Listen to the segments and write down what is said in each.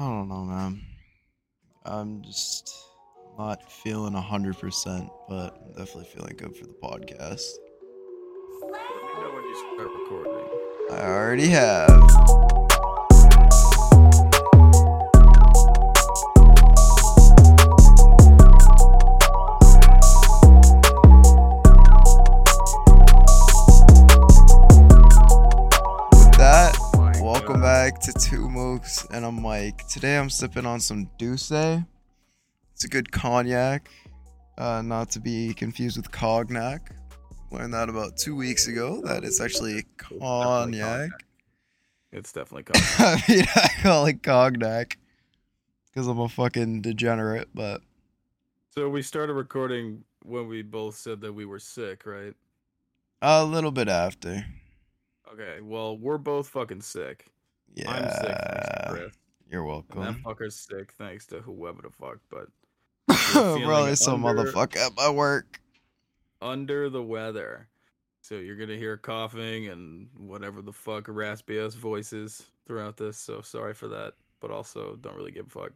I don't know, man. I'm just not feeling hundred percent, but I'm definitely feeling good for the podcast. Let me know when you start recording. I already have. Back to Two Mooks and I'm Mike. Today I'm sipping on some Douce. It's a good cognac, uh, not to be confused with cognac. Learned that about two weeks ago. That it's actually cognac. It's definitely cognac. I mean, I call it cognac because I'm a fucking degenerate, but so we started recording when we both said that we were sick, right? a little bit after. Okay, well, we're both fucking sick. I'm sick, thanks to Yeah, Chris. you're And that welcome. fucker's sick, thanks to whoever the fuck. But Probably some motherfucker at my work. under the weather. So you're gonna hear coughing and whatever the fuck raspy ass voices throughout this. So sorry for that, but also don't really give a fuck.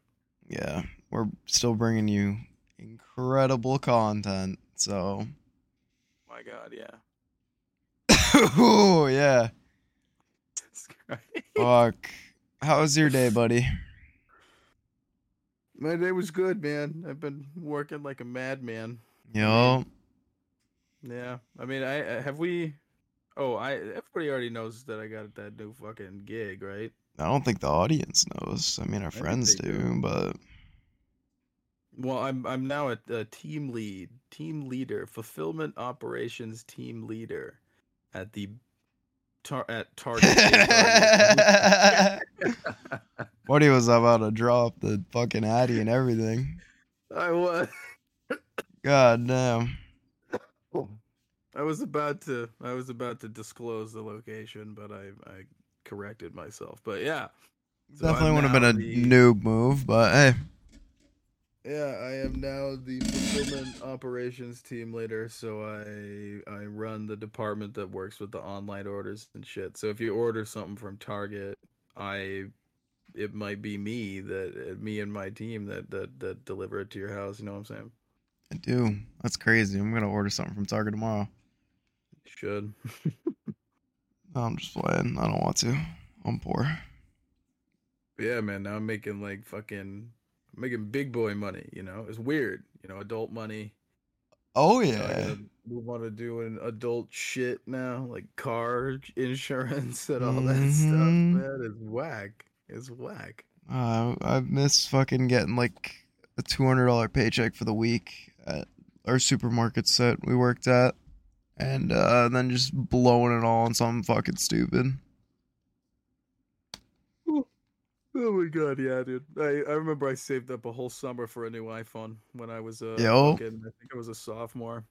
Yeah, we're still bringing you incredible content. So, My God, yeah. Ooh, yeah. Fuck. How was your day, buddy? My day was good, man. I've been working like a madman. Yo, Yeah, I mean, I I- have we. Oh, I everybody already knows that I got that new fucking gig, right? I don't think the audience knows. I mean, our think friends do, do. but Well, I'm I'm now a, a team lead, team leader, fulfillment operations team leader at the tar- uh, at Target. Buddy was about to drop the fucking Addy and everything. I was God damn. I was about to I was about to disclose the location, but I I corrected myself. But yeah. So Definitely would have been a the- noob move, but hey. Yeah, I am now the fulfillment operations team leader, so I I run the department that works with the online orders and shit. So if you order something from Target, I it might be me that me and my team that that that deliver it to your house. You know what I'm saying? I do. That's crazy. I'm gonna order something from Target tomorrow. Should. No, I'm just playing. I don't want to. I'm poor. yeah, man. Now I'm making like fucking I'm making big boy money. You know, it's weird. You know, adult money. Oh You know, I yeah. move on to doing adult shit now, like car insurance and all that stuff. Mhm. Man, it's whack. It's whack. Uh, I miss fucking getting like a two hundred dollar paycheck for the week at our supermarket set we worked at, and uh, then just blowing it all on something fucking stupid. Oh my god, yeah, dude. I, I remember I saved up a whole summer for a new iPhone when I was a Yo. fucking, I think I was a sophomore.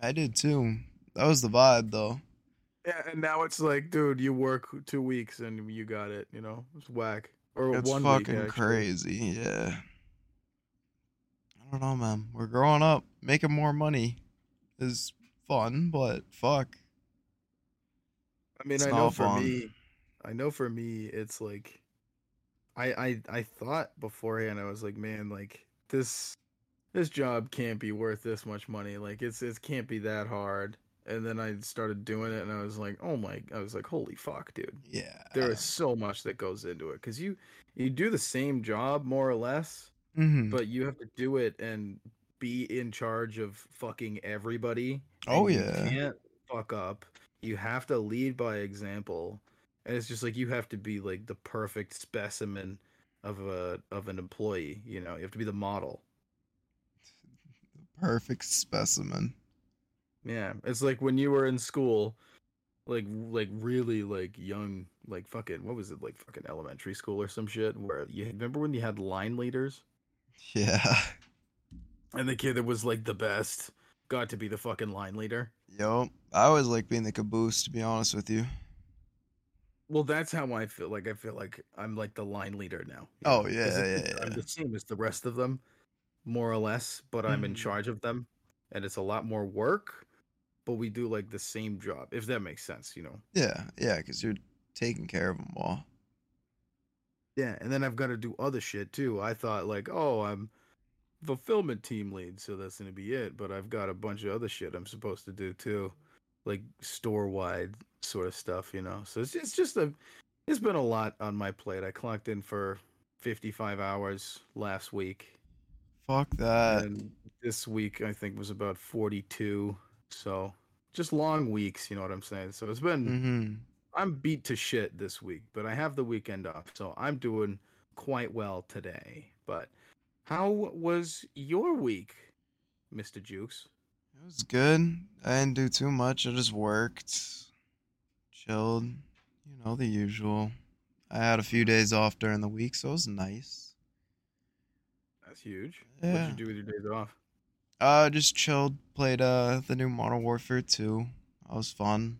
I did too. That was the vibe though. Yeah, and now it's like, dude, you work two weeks and you got it. You know, it's whack. Or It's one fucking week, crazy. Yeah. I don't know, man. We're growing up. Making more money is fun, but fuck. I mean, It's I know for fun. me, I know for me, it's like, I I I thought beforehand, I was like, man, like this this job can't be worth this much money. Like it's it can't be that hard. And then I started doing it, and I was like, oh my, I was like, holy fuck, dude. Yeah. There is so much that goes into it because you you do the same job more or less, hmm but you have to do it and be in charge of fucking everybody. Oh, and you yeah. can't fuck up. You have to lead by example, and it's just like you have to be like the perfect specimen of a of an employee. You know, you have to be the model. Perfect specimen. Yeah, it's like when you were in school, like like really like young, like fucking what was it like fucking elementary school or some shit where you remember when you had line leaders Yeah. and the kid that was like the best got to be the fucking line leader. Yo, I always like being the caboose, to be honest with you. Well, that's how I feel. Like I feel like I'm like the line leader now. Oh, 'cause yeah, yeah, I'm yeah. the same as the rest of them, more or less, but I'm in Mhm. charge of them, and it's a lot more work. But we do like the same job, if that makes sense. You know. Yeah, yeah, because you're taking care of them all. Yeah, and then I've got to do other shit too. I thought like, oh, I'm fulfillment team lead, so that's gonna be it. But I've got a bunch of other shit I'm supposed to do too, like store wide sort of stuff, you know. So it's it's just a, it's been a lot on my plate. I clocked in for 55 hours last week, Fuck that. and this week I think was about 42. So just long weeks, you know what I'm saying. So it's been Mm-hmm. I'm beat to shit this week, but I have the weekend off, so I'm doing quite well today. But how was your week, Mister Jukes? It was good. I didn't do too much. I just worked, chilled, you know, the usual. I had a few days off during the week, so it was nice. That's huge. Yeah. What'd you do with your days off? Uh, just chilled, played uh the new Modern Warfare 2. That was fun.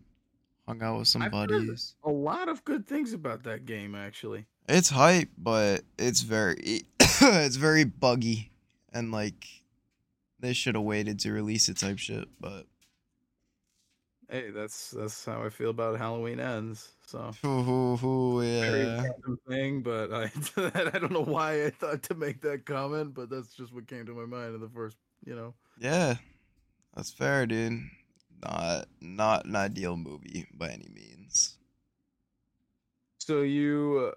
Hung out with some I've buddies. A lot of good things about that game, actually. It's hype, but it's very it's very buggy and like they should have waited to release it type shit, but Hey, that's that's how I feel about Halloween ends. So hoo, hoo, very yeah. thing, but I I don't know why I thought to make that comment, but that's just what came to my mind in the first, you know. Yeah. That's fair, dude. Not not an ideal movie by any means. So you uh,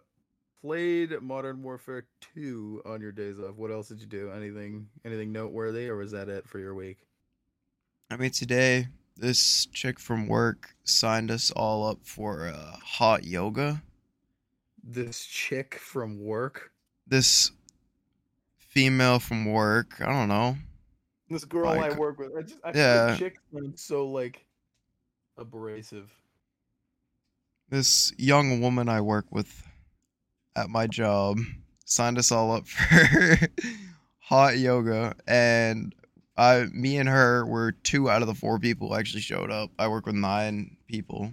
played Modern Warfare 2 on your days off. What else did you do? Anything anything noteworthy or was that it for your week? I mean today this chick from work signed us all up for uh, hot yoga. This chick from work. This female from work, I don't know. This girl I work with. I just I yeah. yeah. chick sounds so like abrasive. this young woman I work with at my job signed us all up for hot yoga and I me and her were two out of the four people who actually showed up. I work with nine people.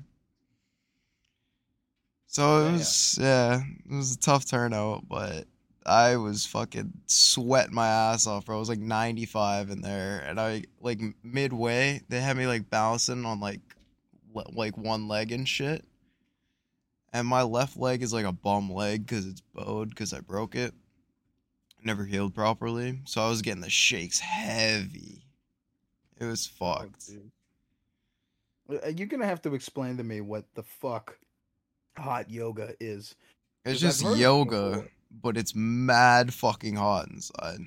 So it was yeah, it was a tough turnout, but I was fucking sweating my ass off, bro. I was like 95 in there, and I like midway they had me like balancing on like le- like one leg and shit, and my left leg is like a bum leg because it's bowed because I broke it, never healed properly, so I was getting the shakes heavy. It was Oh, fucked. Uh, You're gonna have to explain to me what the fuck hot yoga is. It's just of it yoga, but it's mad fucking hot inside.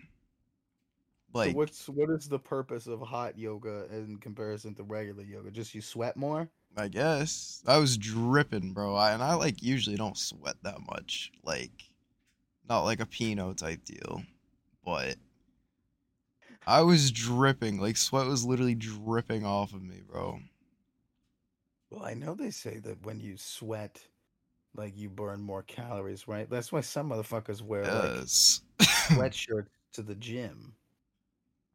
Like so what's what is the purpose of hot yoga in comparison to regular yoga? Just you sweat more? I guess I was dripping, bro. I, and I like usually don't sweat that much, like not like a Pinot type deal, but I was dripping. Like sweat was literally dripping off of me, bro. Well, I know they say that when you sweat, like you burn more calories, right? That's why some motherfuckers wear like Yes, sweatshirts to the gym.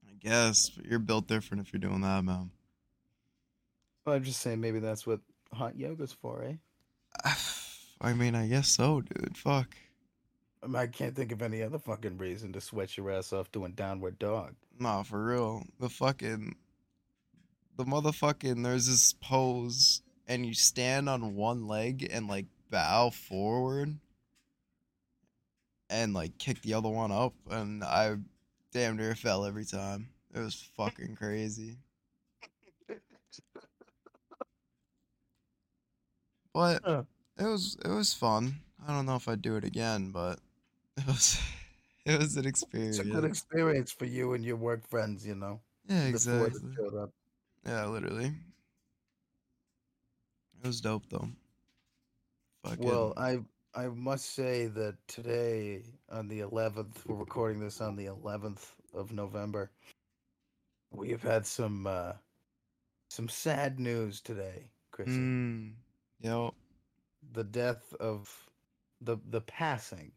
I guess, but you're built different if you're doing that, man. Well, I'm just saying maybe that's what hot yoga's for, eh? I mean, I guess so, dude. Fuck. I, mean, I can't think of any other fucking reason to sweat your ass off doing downward dog. Nah, for real. The fucking the motherfucking there's this pose and you stand on one leg and like bow forward and like kick the other one up and I damn near fell every time. It was fucking crazy. But Huh. it was it was fun. I don't know if I'd do it again, but it was it was an experience. It's a good experience for you and your work friends, you know. Yeah, the four that exactly. Yeah, literally. It was dope though. Fucking, Well, I I must say that today on the 11th, we're recording this on the 11th of November. We have had some uh some sad news today, Chris. mm, yo, The death of the the passing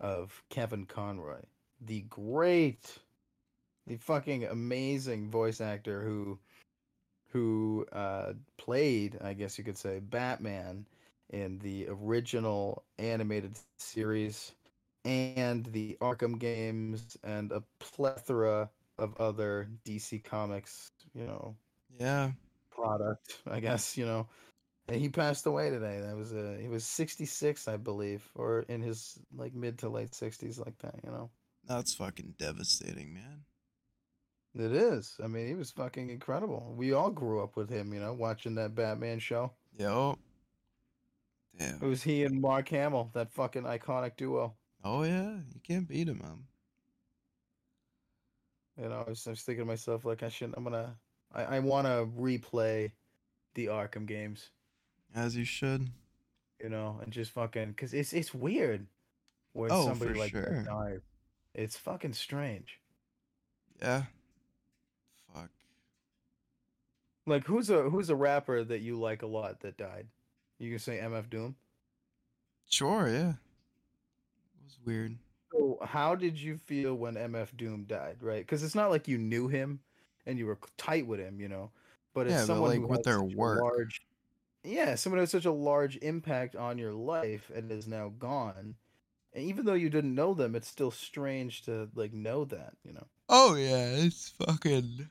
of Kevin Conroy, the great, the fucking amazing voice actor who who uh played, I guess you could say, Batman in the original animated series and the Arkham games and a plethora of other DC Comics, you know, yeah, product, I guess, you know. And he passed away today. That was uh he was 66, I believe, or in his like mid to late 60s like that, you know. That's fucking devastating, man. It is. I mean, he was fucking incredible. We all grew up with him, you know, watching that Batman show. Yo. Damn. It was he and Mark Hamill, that fucking iconic duo. Oh yeah, you can't beat him, man. You know, I was, I was thinking to myself, like, I shouldn't, I'm gonna, I, I want to replay the Arkham games, As you should. you know, and just fucking, because it's, it's weird when Oh, somebody like sure. dies. It's fucking strange. Yeah. Fuck. Like, who's a, who's a rapper that you like a lot that died? You can say MF Doom? Sure, yeah. It was weird. So, how did you feel when MF Doom died, right? Because it's not like you knew him and you were tight with him, you know. But it's Yeah, but, someone like, who with their work. large, yeah, someone who had such a large impact on your life and is now gone. And even though you didn't know them, it's still strange to like know that, you know. Oh yeah, it's fucking.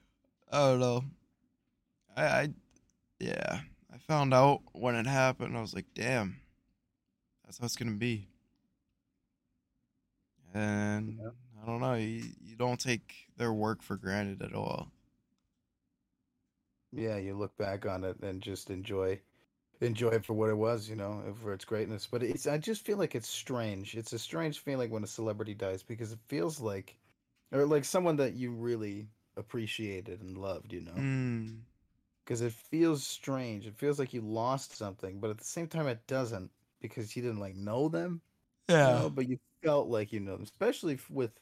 I don't know. I, I, yeah. I found out when it happened. I was like, damn, that's how it's gonna be. And Yeah. I don't know. You you don't take their work for granted at all. Yeah, you look back on it and just enjoy enjoy it for what it was, you know, for its greatness. But it's I just feel like it's strange. It's a strange feeling when a celebrity dies because it feels like or like someone that you really appreciated and loved, you know. Mm. Because it feels strange. It feels like you lost something, but at the same time it doesn't because you didn't like know them, you Yeah. know, but you felt like you know them, especially with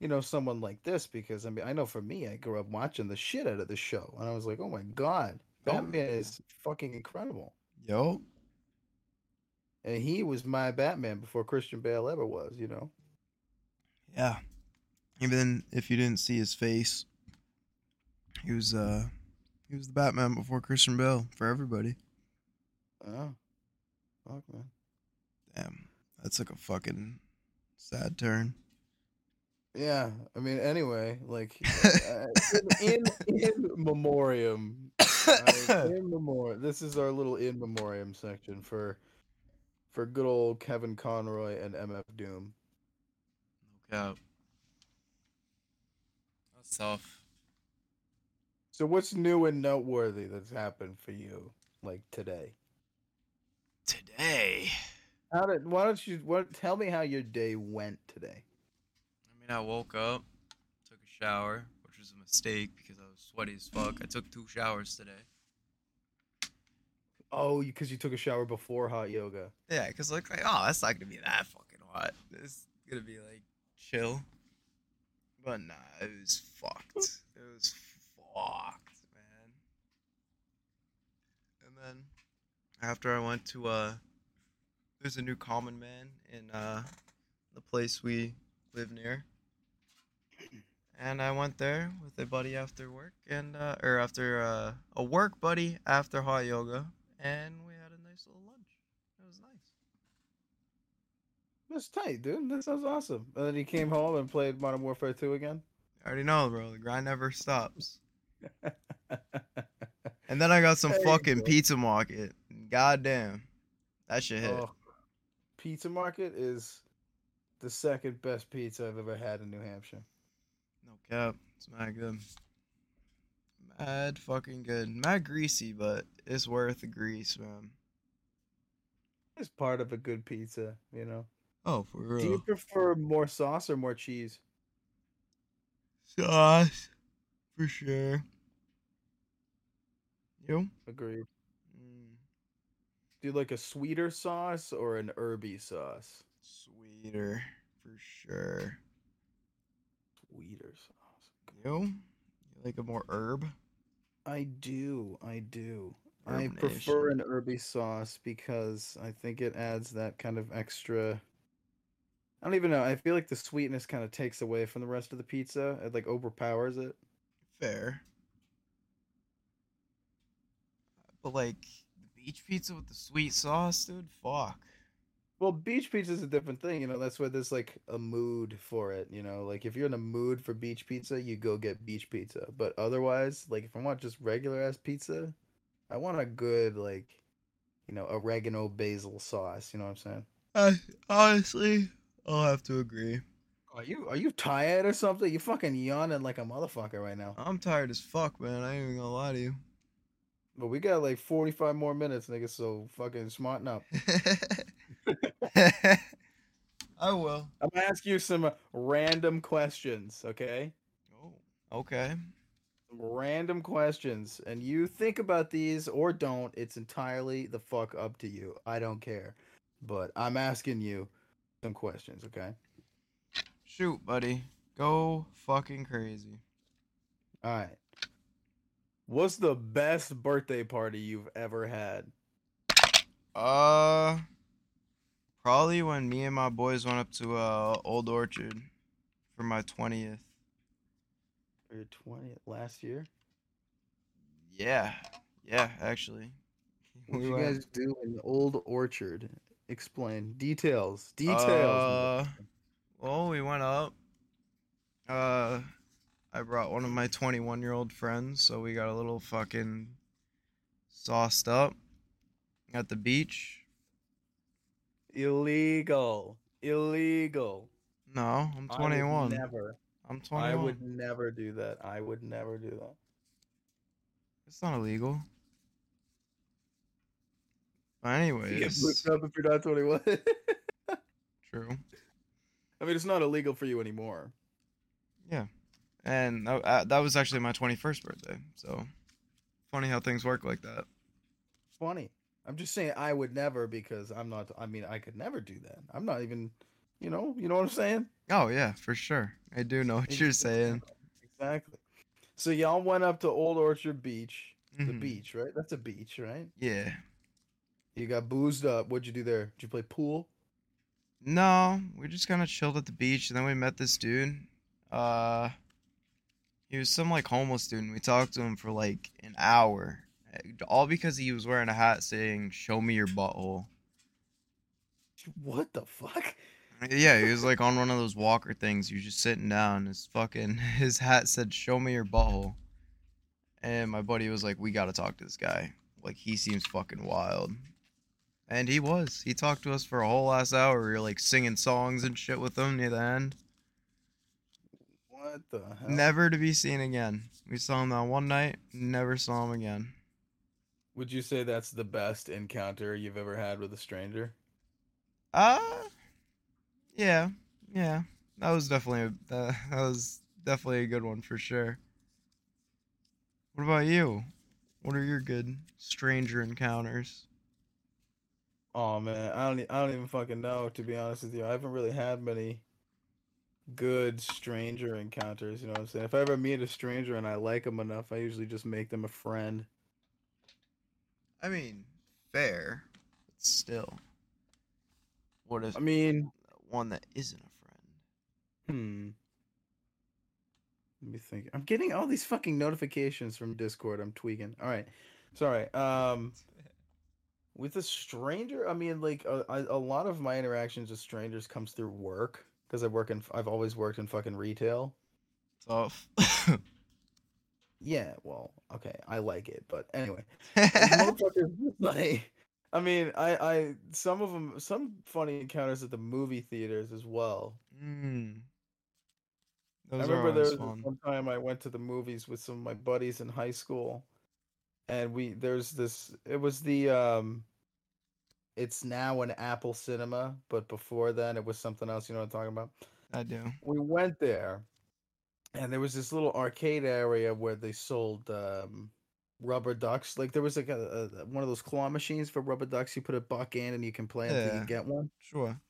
you know someone like this because I mean I know for me I grew up watching the shit out of the show and I was like, "Oh my god, Oh. Batman is fucking incredible." Yo. And he was my Batman before Christian Bale ever was, you know. Yeah. Even if you didn't see his face, he was uh he was the Batman before Christian Bale for everybody. Oh. Fuck man. Damn. That took a fucking sad turn. Yeah, I mean anyway, like uh, in, in in memoriam I- in memoriam. This is our little in memoriam section for for good old Kevin Conroy and MF Doom. No cap. That's tough. So what's new and noteworthy that's happened for you like today? Today. How did why don't you what tell me how your day went today? I mean, I woke up, took a shower, which was a mistake because I was sweaty as fuck. I took two showers today. Oh, because you took a shower before hot yoga. Yeah, because like, like, oh, that's not gonna be that fucking hot. It's gonna be like chill. But nah, it was fucked. It was fucked, man. And then after I went to uh, there's a new common man in uh, the place we live near. And I went there with a buddy after work, and uh, or after uh, a work buddy after hot yoga, and we had a nice little lunch. It was nice. That's tight, dude. That sounds awesome. And then he came home and played Modern Warfare 2 again. I already know, bro. The grind never stops. And then I got some There fucking go. pizza market. God damn. That shit hit. Oh, pizza Market is the second best pizza I've ever had in New Hampshire. Cap. It's mad good. Mad fucking good. Mad greasy, but it's worth the grease, man. It's part of a good pizza, you know. Oh, for real. Do you prefer more sauce or more cheese? Sauce. For sure. You? Agreed. Mm, Do you like a sweeter sauce or an herby sauce? sweeter. For sure. Sweeter sauce. You? You like a more herb? I do. I do. I prefer an herby sauce because I think it adds that kind of extra. I don't even know. I feel like the sweetness kind of takes away from the rest of the pizza. It like overpowers it. Fair. But like the beach pizza with the sweet sauce, dude, fuck. Well, beach pizza is a different thing, you know. That's why there's like a mood for it, you know. Like if you're in a mood for beach pizza, you go get beach pizza. But otherwise, like if I want just regular ass pizza, I want a good like you know, oregano basil sauce. You know what I'm saying? I honestly, I'll have to agree. Are you are you tired or something? You fucking yawning like a motherfucker right now. I'm tired as fuck, man. I ain't even gonna lie to you. But we got like 45 more minutes, nigga. So fucking smarten up. I will. I'm gonna ask you some random questions, okay? Oh, okay. Some random questions, and you think about these or don't. It's entirely the fuck up to you. I don't care, but I'm asking you some questions, okay? Shoot, buddy. Go fucking crazy. All right. What's the best birthday party you've ever had? Uh, probably when me and my boys went up to uh Old Orchard for my twentieth. For your 20th last year? Yeah, yeah, actually. What We did you went- guys do in old orchard? Explain details. Details. Uh, well, we went up. Uh, I brought one of my 21 year old friends, so we got a little fucking sauced up at the beach. Illegal. Illegal. No, I'm I 21. never. I'm 21. I would never do that. I would never do that. It's not illegal. But You get anyways, booked up if you're not 21. true. I mean, it's not illegal for you anymore. Yeah, and that, uh, that was actually my 21st birthday. So funny how things work like that. Funny. I'm just saying I would never because I'm not. I mean, I could never do that. I'm not even. You know. You know what I'm saying? Oh yeah, for sure. I do know what you're saying. Exactly. So y'all went up to Old Orchard Beach. The Mhm. beach, right? That's a beach, right? Yeah. You got boozed up. What'd you do there? Did you play pool? No, we just kind of chilled at the beach, and then we met this dude. Uh, he was some like homeless dude. and We talked to him for like an hour, all because he was wearing a hat saying "Show me your butthole." What the fuck? Yeah, he was like on one of those walker things. He was just sitting down. His fucking his hat said "Show me your butthole," and my buddy was like, "We gotta talk to this guy. Like he seems fucking wild." And he was. He talked to us for a whole last hour. We were like singing songs and shit with him near the end. What the hell? Never to be seen again. We saw him that one night. Never saw him again. Would you say that's the best encounter you've ever had with a stranger? Uh yeah, yeah. That was definitely a, that, that was definitely a good one for sure. What about you? What are your good stranger encounters? Oh man, I don't. I don't even fucking know. To be honest with you, I haven't really had many good stranger encounters. You know what I'm saying? If I ever meet a stranger and I like them enough, I usually just make them a friend. I mean, fair, but still. What if I mean, one that isn't a friend? hmm. Let me think. I'm getting all these fucking notifications from Discord. I'm tweaking. All right, sorry. Um, with a stranger, I mean, like a, a a lot of my interactions with strangers comes through work because I work in. I've always worked in fucking retail. Tough. Yeah, well, okay, I like it, but anyway, these motherfuckers like, I mean, I, I, some of them, some funny encounters at the movie theaters as well. mm. I remember there was fun. one time I went to the movies with some of my buddies in high school, and we there's this. It was the um. It's now an Apple Cinema, but before then it was something else. You know what I'm talking about? I do. we went there and there was this little arcade area where they sold um rubber ducks like there was like a, a one of those claw machines for rubber ducks you put a buck in and you can play until you get one Sure.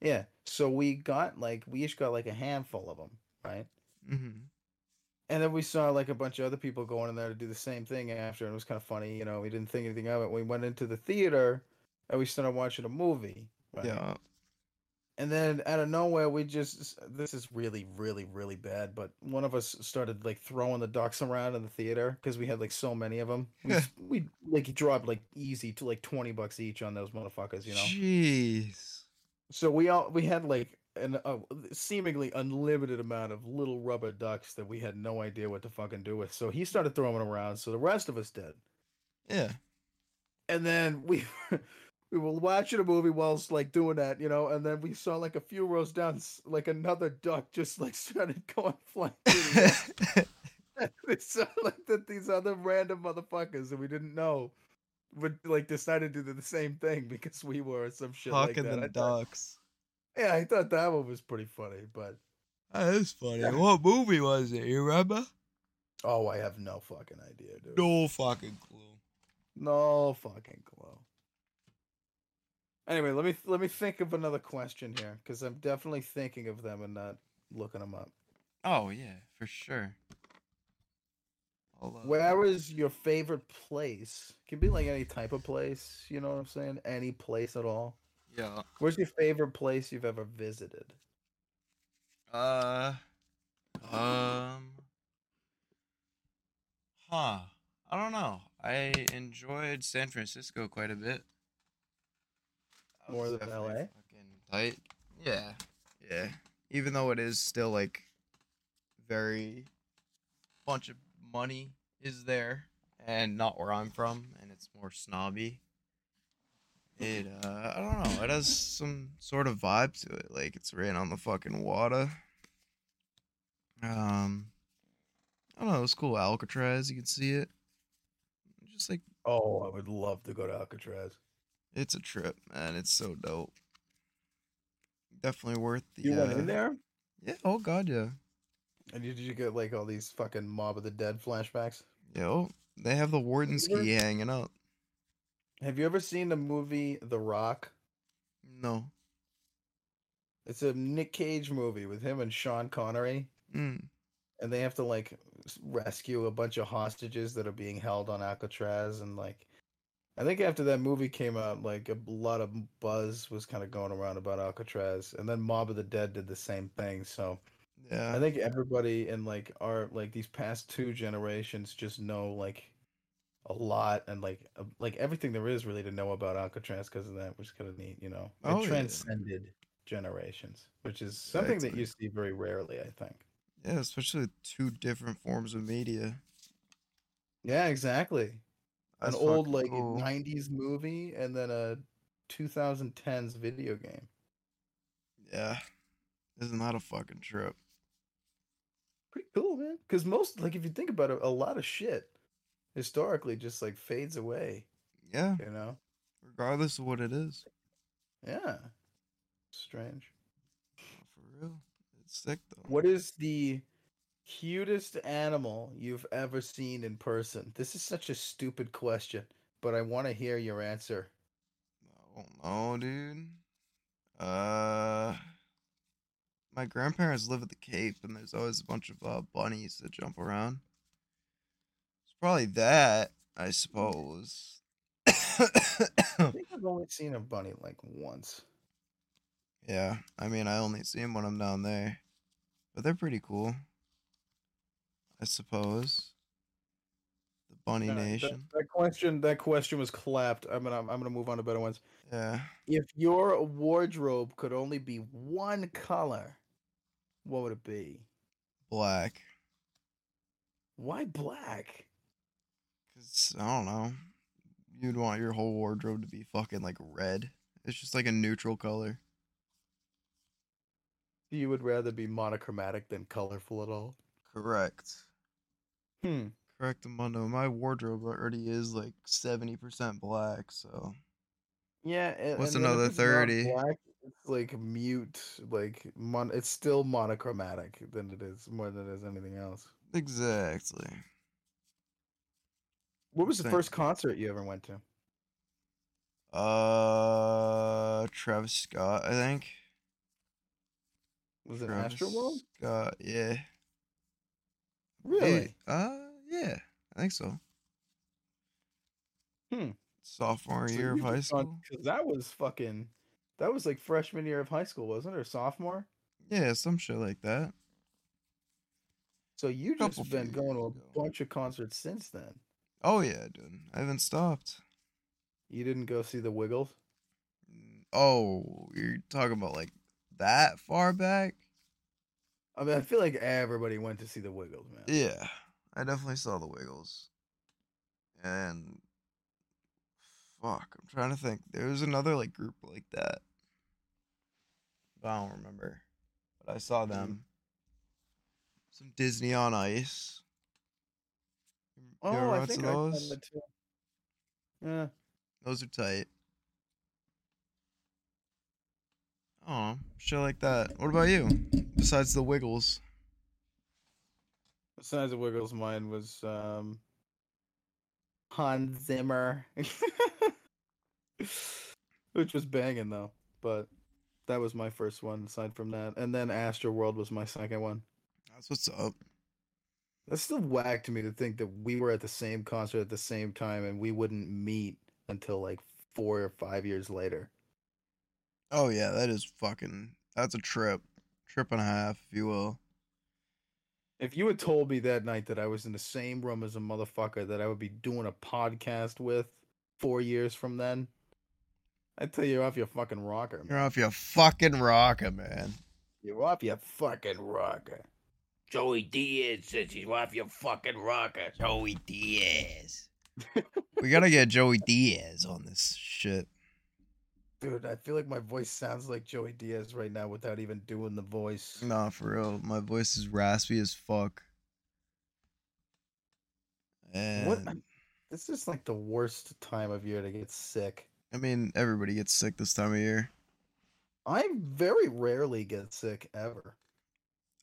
yeah so we got like we each got like a handful of them right Mm-hmm. and then we saw like a bunch of other people going in there to do the same thing after and it was kind of funny you know we didn't think anything of it we went into the theater and we started watching a movie right? Yeah. And then out of nowhere, we just this is really, really, really bad. But one of us started like throwing the ducks around in the theater because we had like so many of them. We, we like dropped like easy to like twenty bucks each on those motherfuckers, you know. Jeez. So we all we had like an a seemingly unlimited amount of little rubber ducks that we had no idea what to fucking do with. So he started throwing them around. So the rest of us did. Yeah. and then we we were watching a movie whilst like doing that, you know, and then we saw like a few rows down, like another duck just like started going flying. through the air. it sounded like that these other random motherfuckers that we didn't know would like decided to do the same thing because we were some shit like that. the I thought- ducks. yeah, I thought that one was pretty funny, but That is funny. Yeah. What movie was it? You remember? oh, I have no fucking idea, dude. No fucking clue. No fucking clue. Anyway, let me let me think of another question here because I'm definitely thinking of them and not looking them up. Oh yeah, for sure. Uh, Where is your favorite place? Can be like any type of place. You know what I'm saying? Any place at all. Yeah. Where's your favorite place you've ever visited? Uh. Um. Huh. I don't know. I enjoyed San Francisco quite a bit. That More than LA? Fucking tight. Yeah. Yeah. Even though it is still like very bunch of money is there and not where I'm from and it's more snobby. It uh I don't know, it has some sort of vibe to it. Like it's right on the fucking water. Um I don't know, it's cool. Alcatraz, you can see it. Just like Oh, I would love to go to Alcatraz. It's a trip, man. It's so dope. Definitely worth the You went uh, in there, Yeah, oh god, yeah. and did you get like all these fucking Mob of the Dead flashbacks? Yo, they have the warden's key hanging up. Have you ever seen the movie The Rock? No. It's a Nick Cage movie with him and Sean Connery. Mm. and they have to like rescue a bunch of hostages that are being held on Alcatraz and like I think after that movie came out like a lot of buzz was kind of going around about Alcatraz and then Mob of the Dead did the same thing so Yeah. I think everybody in like our like these past two generations just know like a lot and like uh, like everything there is really to know about Alcatraz because of that which is kind of neat you know it Oh, yeah. transcended generations which is something that you see very rarely I think yeah, especially two different forms of media. Yeah, exactly. That's An old like cool. 90s movie and then a 2010s video game. Yeah. Isn't that a fucking trip? Pretty cool, man. Cuz most like if you think about it, a lot of shit historically just like fades away, Yeah, you know? regardless of what it is. Yeah. Strange. For real. It's sick though. What is the cutest animal you've ever seen in person? This is such a stupid question, but I want to hear your answer. Oh don't dude. Uh, my grandparents live at the Cape, and there's always a bunch of uh, bunnies that jump around. It's probably that, I suppose. I think I've only seen a bunny like once. yeah, I mean, I only see them when I'm down there, but they're pretty cool. I suppose. The Bunny Alright, that- Nation. That, question, that question was clapped. I'm gonna, I'm gonna move on to better ones. Yeah. If your wardrobe could only be one color, what would it be? Black. Why black? Cause I don't know. You'd want your whole wardrobe to be fucking like red. It's just like a neutral color. You would rather be monochromatic than colorful at all. Correct. Hmm. Correct, Amundo. My wardrobe already is like seventy percent black, so Yeah. And, What's and another 30? Black, it's like mute. Like mon. It's still monochromatic than it is more than it is anything else. exactly. What was the first concert you ever went to? Uh, Travis Scott, I think. Was it Travis Astroworld? Scott, yeah. Really? Yeah, Uh, yeah, I think so. Hmm. Sophomore So year of high school. Because that was fucking. That was like freshman year of high school, wasn't it, or sophomore? Yeah, some shit like that. So you just been going to a ago. bunch of concerts since then. Oh yeah, dude. I haven't stopped. You didn't go see the Wiggles? Oh, you're talking about like that far back? I mean, I feel like everybody went to see the Wiggles, man. Yeah, I definitely saw the Wiggles. And fuck. I'm trying to think. There was another like group like that. I don't remember. But I saw mm-hmm. them. Some Disney on Ice. You Oh, I think I those? those. Yeah. Those are tight. Oh, shit like that. What about you? Besides the Wiggles. Besides the Wiggles, mine was um Hans Zimmer, which was banging though. But that was my first one. Aside from that, and then Astro World was my second one. That's what's up. That's still whack to me to think that we were at the same concert at the same time and we wouldn't meet until like four or five years later. Oh yeah, that is fucking. That's a trip, trip and a half, if you will. If you had told me that night that I was in the same room as a motherfucker that I would be doing a podcast with four years from then, I'd tell you you're off your fucking rocker, You're off your fucking rocker, man. You're off your fucking rocker. Joey Diaz says he's off your fucking rocker. Joey Diaz. we gotta get Joey Diaz on this shit. Dude, I feel like my voice sounds like Joey Diaz right now without even doing the voice. Nah, for real. My voice is raspy as fuck. And What? This is like the worst time of year to get sick. I mean, everybody gets sick this time of year. I very rarely get sick ever.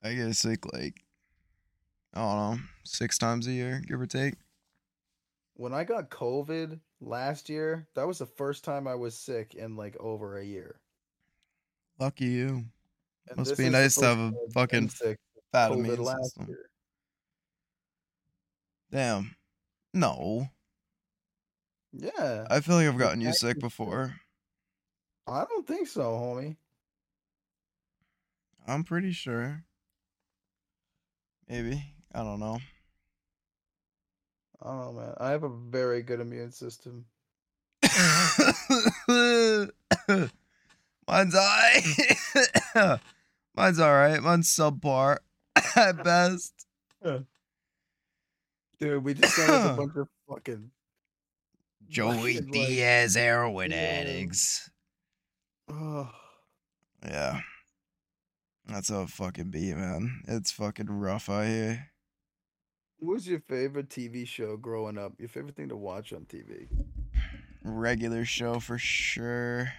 I get sick like I don't know, six times a year, give or take. When I got COVID last year, that was the first time I was sick in like over a year. Lucky you. And Must be nice to have a time I've been fucking sick Fat immune last system. year. Damn. No. Yeah, I feel like I've gotten you sick before. I don't think so, homie. I'm pretty sure. Maybe. I don't know. I man. I have a very good immune system. Mine's alright. Mine's alright. Mine's subpar at best. Dude, we just got like a bunch of fucking Joey fucking, like, Diaz heroin yeah. addicts. Oh, Yeah. That's how it fucking be, man. It's fucking rough out here. What was your favorite TV show growing up? Your favorite thing to watch on TV? Regular show for sure.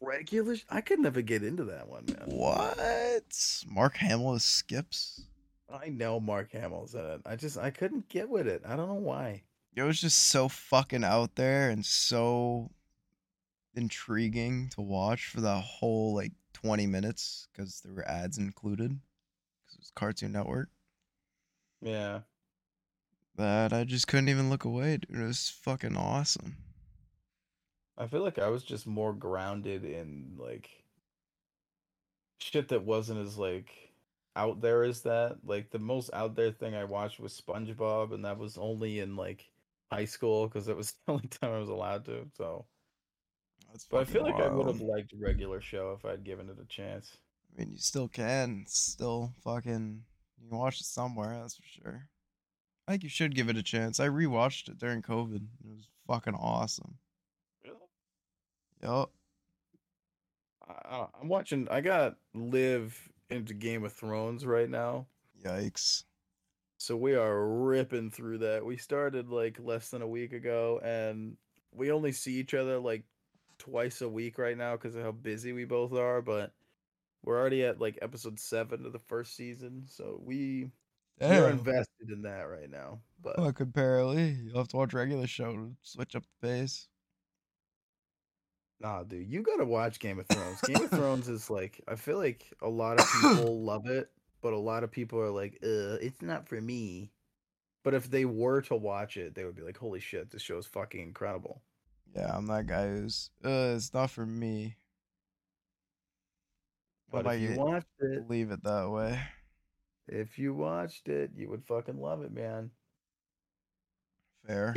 Regular? I could never get into that one, man. What? Mark Hamill is skips? I know Mark Hamill's in it. I just I couldn't get with it. I don't know why. It was just so fucking out there and so intriguing to watch for the whole like 20 minutes because there were ads included because it was Cartoon Network. Yeah. That I just couldn't even look away, dude. It was fucking awesome. I feel like I was just more grounded in like shit that wasn't as like out there as that. Like the most out there thing I watched was SpongeBob, and that was only in like high school because that was the only time I was allowed to. So, That's but I feel like I would have wild. liked regular show if I'd given it a chance. I mean, you still can. It's still fucking. You can watch it somewhere, that's for sure. I think you should give it a chance. I rewatched it during COVID. It was fucking awesome. Really? Yup. I, I- I'm watching. I got Live into Game of Thrones right now. Yikes. So we are ripping through that. We started like less than a week ago, and we only see each other like twice a week right now because of how busy we both are. But we're already at like episode seven of the first season, so we we're invested in that right now. But Fuck, apparently. You'll have to watch regular show to switch up the pace. nah, dude, you gotta watch Game of Thrones. Game of Thrones is like I feel like a lot of people love it, but a lot of people are like, "Uh, it's not for me." But if they were to watch it, they would be like, "Holy shit, this show is fucking incredible." Yeah, I'm that guy who's, uh, it's not for me. But But if I you watched it, Leave it that way. If you watched it, you would fucking love it, man. Fair.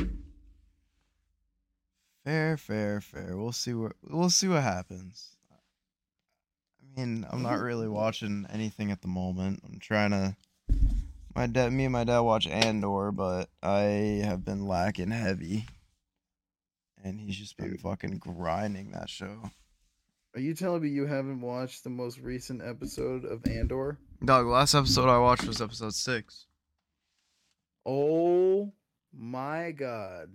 Fair, fair, fair. We'll see what we'll see what happens. I mean, I'm not really watching anything at the moment. I'm trying to my dad me and my dad watch Andor, but I have been lacking heavy. and he's just been fucking grinding that show. Are you telling me you haven't watched the most recent episode of Andor? Dog, last episode I watched was episode six. Oh my god.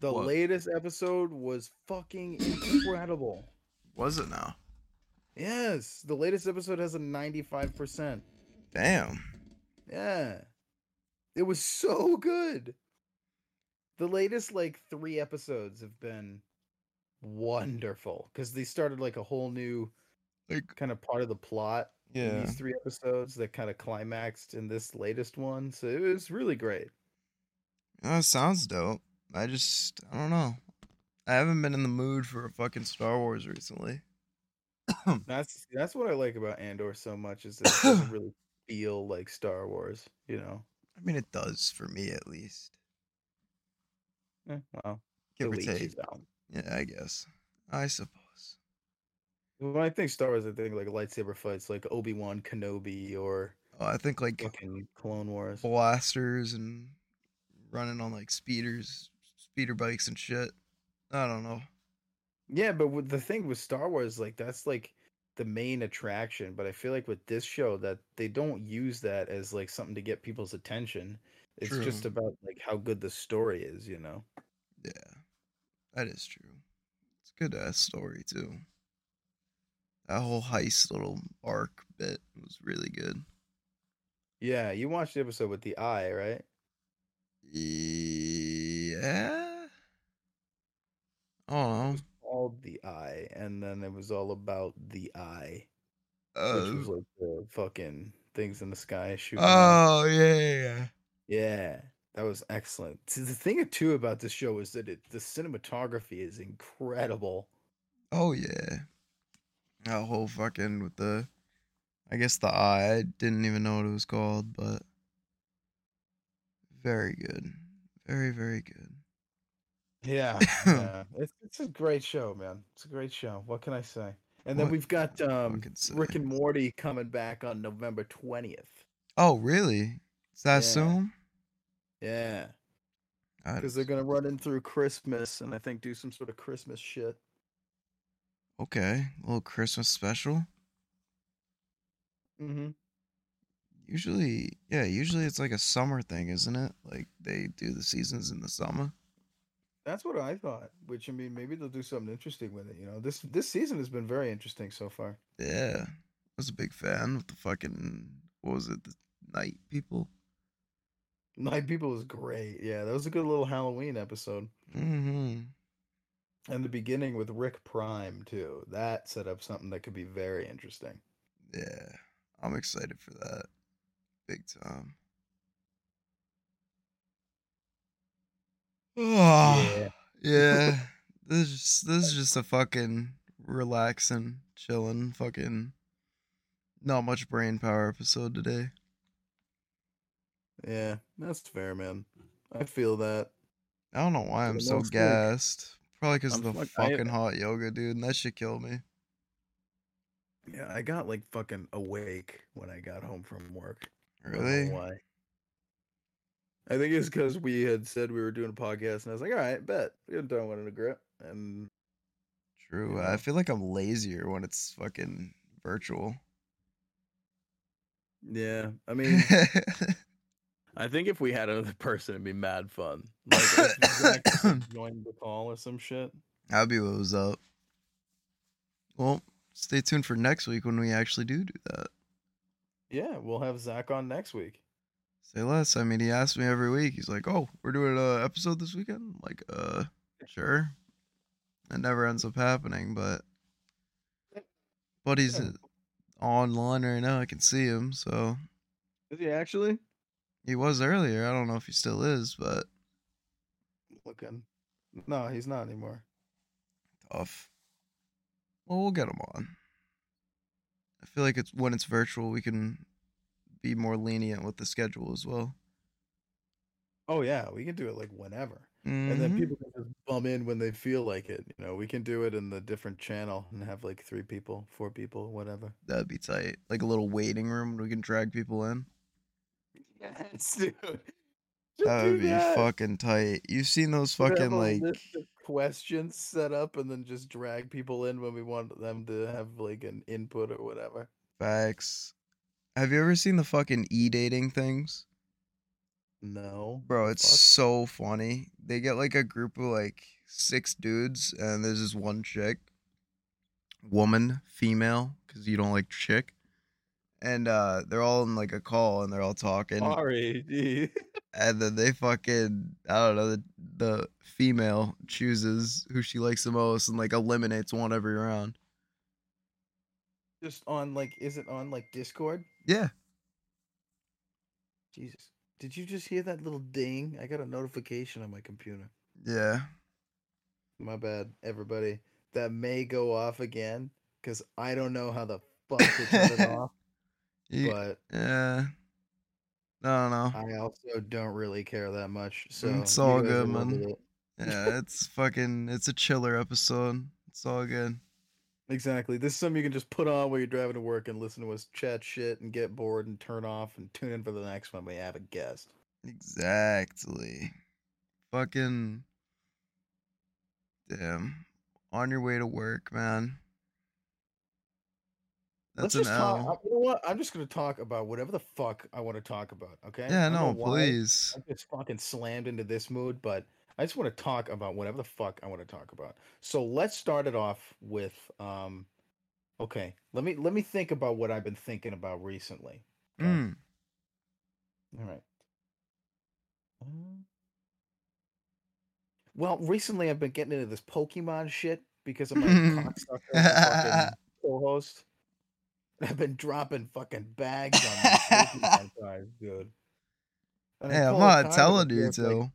The What? latest episode was fucking incredible. Was it now? yes, the latest episode has a 95%. Damn. Yeah. It was so good. The latest like 3 episodes have been wonderful cuz they started like a whole new Like, kind of part of the plot in yeah. these 3 episodes that kind of climaxed in this latest one. So it was really great. That sounds dope. I just, I don't know. I haven't been in the mood for a fucking Star Wars recently. That's that's what I like about Andor so much is that it doesn't really feel like Star Wars, you know. I mean, it does for me at least. Eh, well, Give or take. Yeah, I guess. I suppose. When I think Star Wars, I think like lightsaber fights, like Obi Wan Kenobi or Oh, I think like fucking Clone Wars. blasters and running on like speeders, speeder bikes and shit. I don't know. Yeah, but the thing with Star Wars, like that's like the main attraction. But I feel like with this show, that they don't use that as like something to get people's attention. It's just about like how good the story is, you know. Yeah, that is true. It's a good ass story too. That whole heist little arc bit was really good. Yeah, you watched the episode with the eye, right? Yeah. Oh. Called the eye, and then it was all about the eye. which Uh, was like the fucking things in the sky shooting. oh yeah, yeah. yeah, that was excellent. See, the thing too about this show is that it the cinematography is incredible. Oh yeah. That whole fucking with the I guess the eye. I didn't even know what it was called, but very good. Very, very good. Yeah, yeah. It's it's a great show, man. It's a great show. What can I say? And then What we've got um? Rick and Morty coming back on November twentieth. Oh, really? Is that Yeah. soon? Yeah, because they're gonna run in through Christmas and I think do some sort of Christmas shit. Okay, a little Christmas special. Mm-hmm. Usually, yeah, usually it's like a summer thing, isn't it? Like they do the seasons in the summer. That's what I thought. Which I mean, maybe they'll do something interesting with it. You know, this this season has been very interesting so far. Yeah, I was a big fan of the fucking what was it, the night people? Night People was great. Yeah, that was a good little Halloween episode. Mm-hmm. And the beginning with Rick Prime too. That set up something that could be very interesting. Yeah, I'm excited for that, big time. Yeah. yeah. This is just, this is just a fucking relaxing, chilling, fucking not much brain power episode today. Yeah, that's fair, man. I feel that. I don't know why I'm so gassed. Probably because of the fuck- I- fucking hot yoga, dude. And that should kill me. Yeah, I got like fucking awake when I got home from work. I don't know Really? Why? I think it's because we had said we were doing a podcast, and I was like, "All right, bet we can throw one in a grip." And True. I feel like I'm lazier when it's fucking virtual. yeah, I mean, I think if we had another person, it'd be mad fun. Like if Zach just joined the call or some shit. That'd be what was up. Well, stay tuned for next week when we actually do do that. Yeah, we'll have Zach on next week. Say less. I mean, he asks me every week. He's like, "Oh, we're doing an episode this weekend." I'm like, uh, sure. It never ends up happening, but but he's Yeah. online right now. I can see him, so Is he actually he was earlier. I don't know if he still is, but looking? No, he's not anymore. tough. Well, we'll get him on. I feel like it's when it's virtual, we can be more lenient with the schedule as well. Oh yeah, we can do it like whenever. And then Mhm. people can just bum in when they feel like it. You know, we can do it in the different channel and have like three people, four people, whatever. that'd be tight. Like a little waiting room we can drag people in. Yes, dude. Just That would be that. fucking tight. You've seen those fucking like questions set up and then just drag people in when we want them to have like an input or whatever. facts. Have you ever seen the fucking e dating things? No. Bro, it's Fuck. so funny. They get like a group of like six dudes, and there's this one chick, woman, female, because you don't like chick, and uh, they're all in like a call and they're all talking, R.A.D. and then they fucking I don't know the the female chooses who she likes the most and like eliminates one every round. Just on like, is it on like Discord? Yeah, Jesus. Did you just hear that little ding? I got a notification on my computer. yeah. My bad, everybody. That may go off again because I don't know how the fuck to turn it off. You, But yeah. I don't know. I also don't really care that much. Mm, so It's all good, man. Yeah, it's fucking it's a chiller episode. It's all good. Exactly. This is something you can just put on while you're driving to work and listen to us chat shit and get bored and turn off and tune in for the next one we have a guest. Exactly. Fucking damn. On your way to work, man. That's Let's an just talk. L. uh, You know what? I'm just gonna talk about whatever the fuck I want to talk about. Okay? Yeah, I no, know please. I'm just fucking slammed into this mood, but I just want to talk about whatever the fuck I want to talk about. So let's start it off with um okay, let me let me think about what I've been thinking about recently. okay? Mm. All right. Well, recently I've been getting into this Pokemon shit because of my cocksucker fucking co-host. I've been dropping fucking bags on these cards, dude. I Hey, I'm not telling you it's like, to.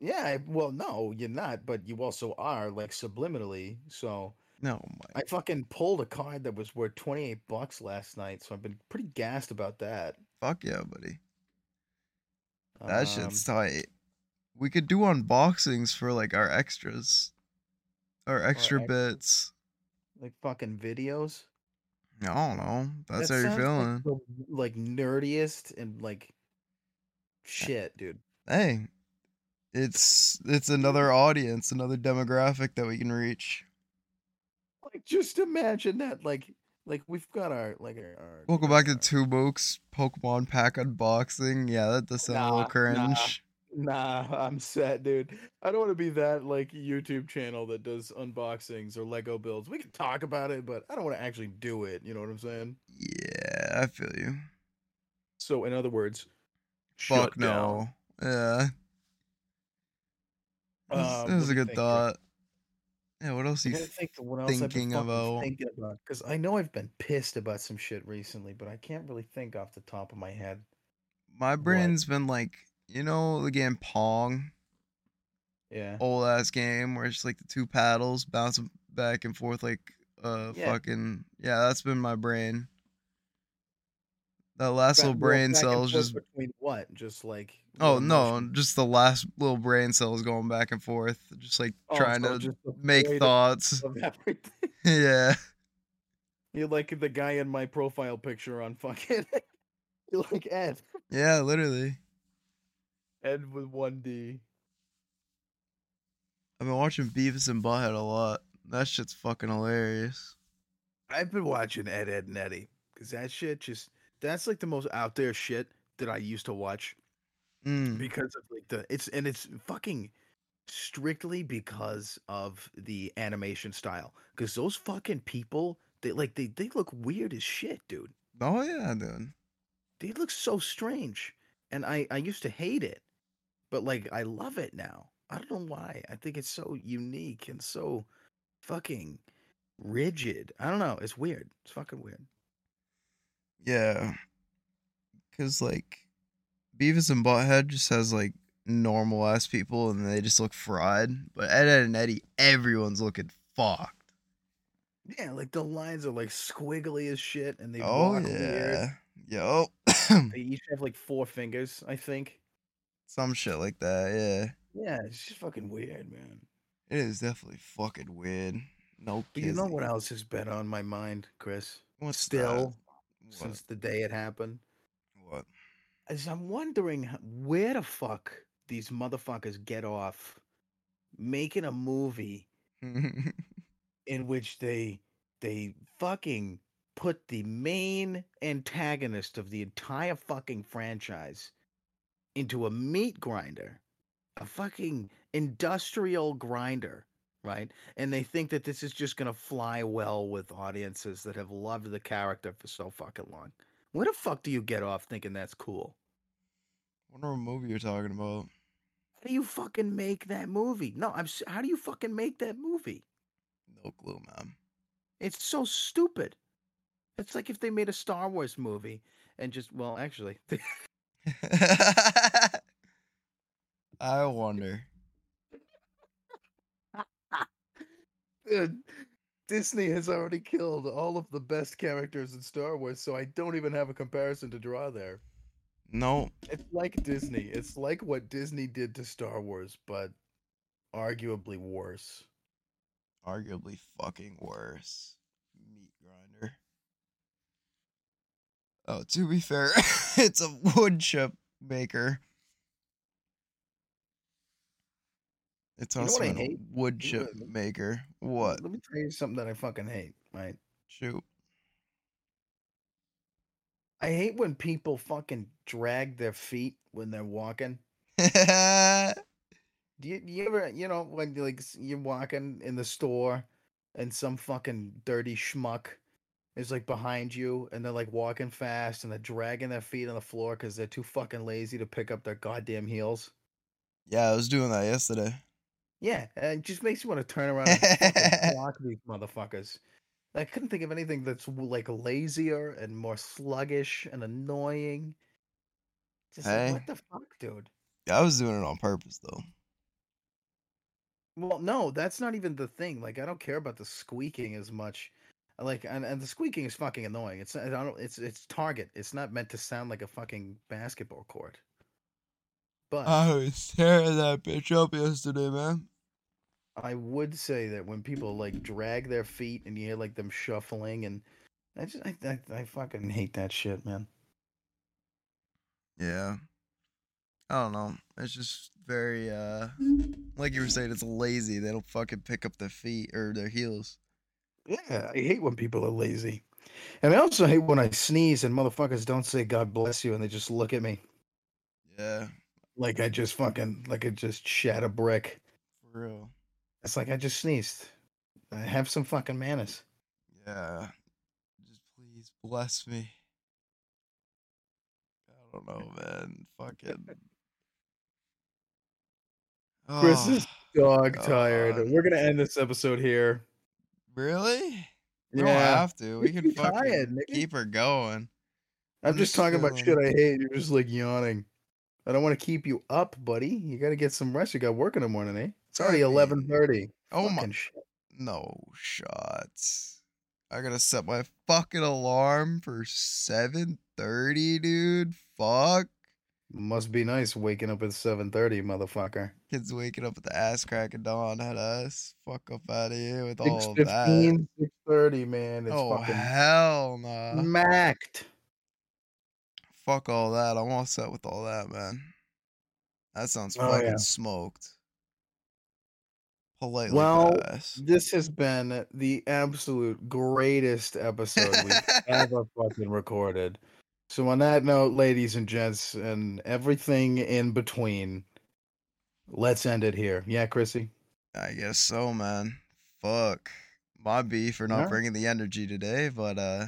yeah, well, no, you're not, but you also are, like subliminally. So No, my I fucking pulled a card that was worth 28 bucks last night, so I've been pretty gassed about that. fuck yeah, buddy. That Um, shit's tight. We could do unboxings for like our extras. Our extra extras. bits. like fucking videos. I don't know. That's That how you're feeling. Like, the, like nerdiest and like eh, shit, dude. hey it's it's another audience another demographic that we can reach Like just imagine that. Like like we've got our like our. our welcome back to two Mooks pokemon pack unboxing yeah that does sound a little cringe Nah, I'm set, dude. I don't want to be that like YouTube channel that does unboxings or Lego builds. We can talk about it, but I don't want to actually do it. You know what I'm saying? yeah i feel you So, in other words, fuck shut down. no yeah Um, this is a good think thought yeah what else you think what else thinking about? thinking about because I know I've been pissed about some shit recently, but I can't really think off the top of my head. my brain's been like you know the game pong Yeah. old ass game where it's like the two paddles bouncing back and forth like uh Yeah. fucking yeah that's been my brain that last Ba- little brain back and cells just between what? Just like oh no emotion? just the last little brain cells going back and forth just like Oh, trying so to just make thoughts yeah You're like the guy in my profile picture on fucking. You're like Ed. yeah literally Ed with one D. i've been watching beavis and butthead a lot that shit's fucking hilarious I've been watching Ed, Edd, and Eddy because that shit just that's like the most out there shit that I used to watch mm. because of like the it's and it's fucking strictly because of the animation style because those fucking people they like they they look weird as shit, dude. oh yeah dude They look so strange, and I I used to hate it, but like I love it now. I don't know why. I think it's so unique and so fucking rigid. I don't know. It's weird. It's fucking weird. Yeah. Cause like Beavis and Butthead just has like normal ass people and they just look fried. But Ed, Edd and Eddy, everyone's looking fucked. Yeah, like the lines are like squiggly as shit, and they oh walk weird. yeah. Yo. They each have like four fingers, I think. Some shit like that, yeah. Yeah, it's just fucking weird, man. It is definitely fucking weird. No But you know what else has been on my mind, Chris? What's Still, that? since the day it happened, What? As I'm wondering where the fuck these motherfuckers get off making a movie in which they they fucking put the main antagonist of the entire fucking franchise into a meat grinder, a fucking industrial grinder, right? And they think that this is just gonna fly well with audiences that have loved the character for so fucking long. Where the fuck do you get off thinking that's cool? wonder what movie you're talking about. How do you fucking make that movie? No, I'm. How do you fucking make that movie? No clue, man. It's so stupid. It's like if they made a Star Wars movie and just well, actually, I wonder. Dude, Disney has already killed all of the best characters in Star Wars, so I don't even have a comparison to draw there. No, It's like Disney. It's like what Disney did to Star Wars, but arguably worse. arguably fucking worse. Meat grinder. Oh, to be fair, it's a wood chip maker. It's You also a hate? wood You know chip maker. What? Let me tell you something that I fucking hate, right? Shoot. I hate when people fucking drag their feet when they're walking. Do you, you ever, you know, when like you're walking in the store and some fucking dirty schmuck is like behind you and they're like walking fast and they're dragging their feet on the floor because they're too fucking lazy to pick up their goddamn heels? yeah, I was doing that yesterday. Yeah, and it just makes you want to turn around and block these motherfuckers. I couldn't think of anything that's like lazier and more sluggish and annoying. Just like, Hey. what the fuck, dude? I was doing it on purpose though. Well, no, that's not even the thing. Like, I don't care about the squeaking as much. Like, and, and the squeaking is fucking annoying. It's I don't. It's it's Target. It's not meant to sound like a fucking basketball court. But I was tearing that bitch up yesterday, man. I would say that when people like drag their feet and you hear like them shuffling, and I just I I, I fucking hate that shit, man. Yeah. I don't know. It's just very uh like you were saying, it's lazy. They don't fucking pick up their feet or their heels. Yeah, I hate when people are lazy, and I also hate when I sneeze and motherfuckers don't say God bless you and they just look at me Yeah, like I just fucking like I just shat a brick. for real. It's like I just sneezed. I have some fucking manners. Yeah. Just please bless me. I don't know, man. Fucking Chris is Oh, dog tired. God. We're gonna end this episode here. Really? We don't have to. We can fucking keep her going. I'm I'm just just talking about shit I hate. You're just like yawning. I don't want to keep you up, buddy. You got to get some rest. You got work in the morning, eh? It's already eleven thirty. Oh my shit. no shots. I gotta set my fucking alarm for seven thirty, dude. Fuck. Must be nice waking up at seven thirty, motherfucker. Kids waking up at the ass crack of dawn had us. Fuck up out of here with Six all of that. fifteen, six thirty, man. It's Oh fucking hell no. Nah. macked. Fuck all that. I'm all set with all that, man. That sounds Oh, fucking yeah. smoked. Politely Well, pass. This has been the absolute greatest episode we've ever fucking recorded. So on that note, ladies and gents, and everything in between, let's end it here. Yeah, Chrissy. I guess so, man. Fuck. My B for not bringing the energy today, but uh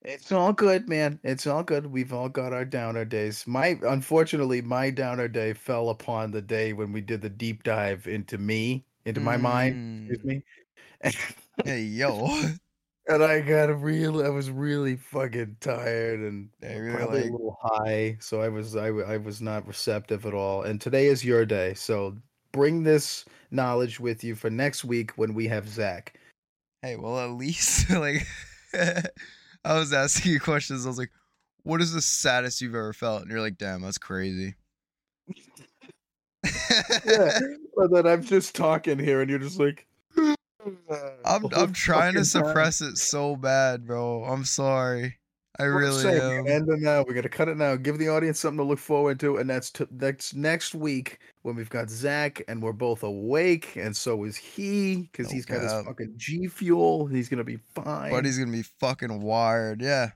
It's all good, man. It's all good. We've all got our downer days. My unfortunately, my downer day fell upon the day when we did the deep dive into me, into my mind. Excuse mm, me. Hey yo. and I got real. I was really fucking tired and you probably a little high. So I was, I was not receptive at all. And today is your day. So bring this knowledge with you for next week when we have Zach. hey, well at least like I was asking you questions. I was like, what is the saddest you've ever felt? And you're like, damn, that's crazy. yeah, but then I'm just talking here, and you're just like, I'm I'm trying to fucking time. suppress it so bad, bro. I'm sorry. I We're really am. End it now. We're gonna cut it now. Give the audience something to look forward to, and that's t- that's next week when we've got Zach and we're both awake, and so is he because No he's got his fucking G fuel. He's gonna be fine. Buddy's gonna be fucking wired. Yeah.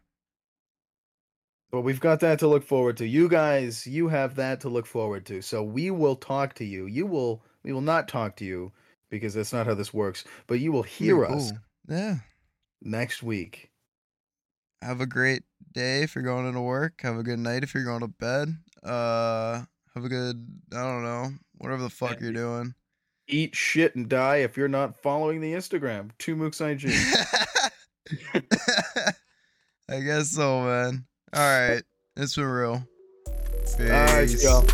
But we've got that to look forward to. You guys, you have that to look forward to. So we will talk to you. You will. We will not talk to you because that's not how this works. But you will hear us. Yeah. next week. Have a great day if you're going into work. Have a good night if you're going to bed. Uh, have a good. I don't know. Whatever the fuck you're doing. Eat shit and die if you're not following the Instagram. Two Mooks IG. I guess so, man. All right. It's been real. All right, y'all.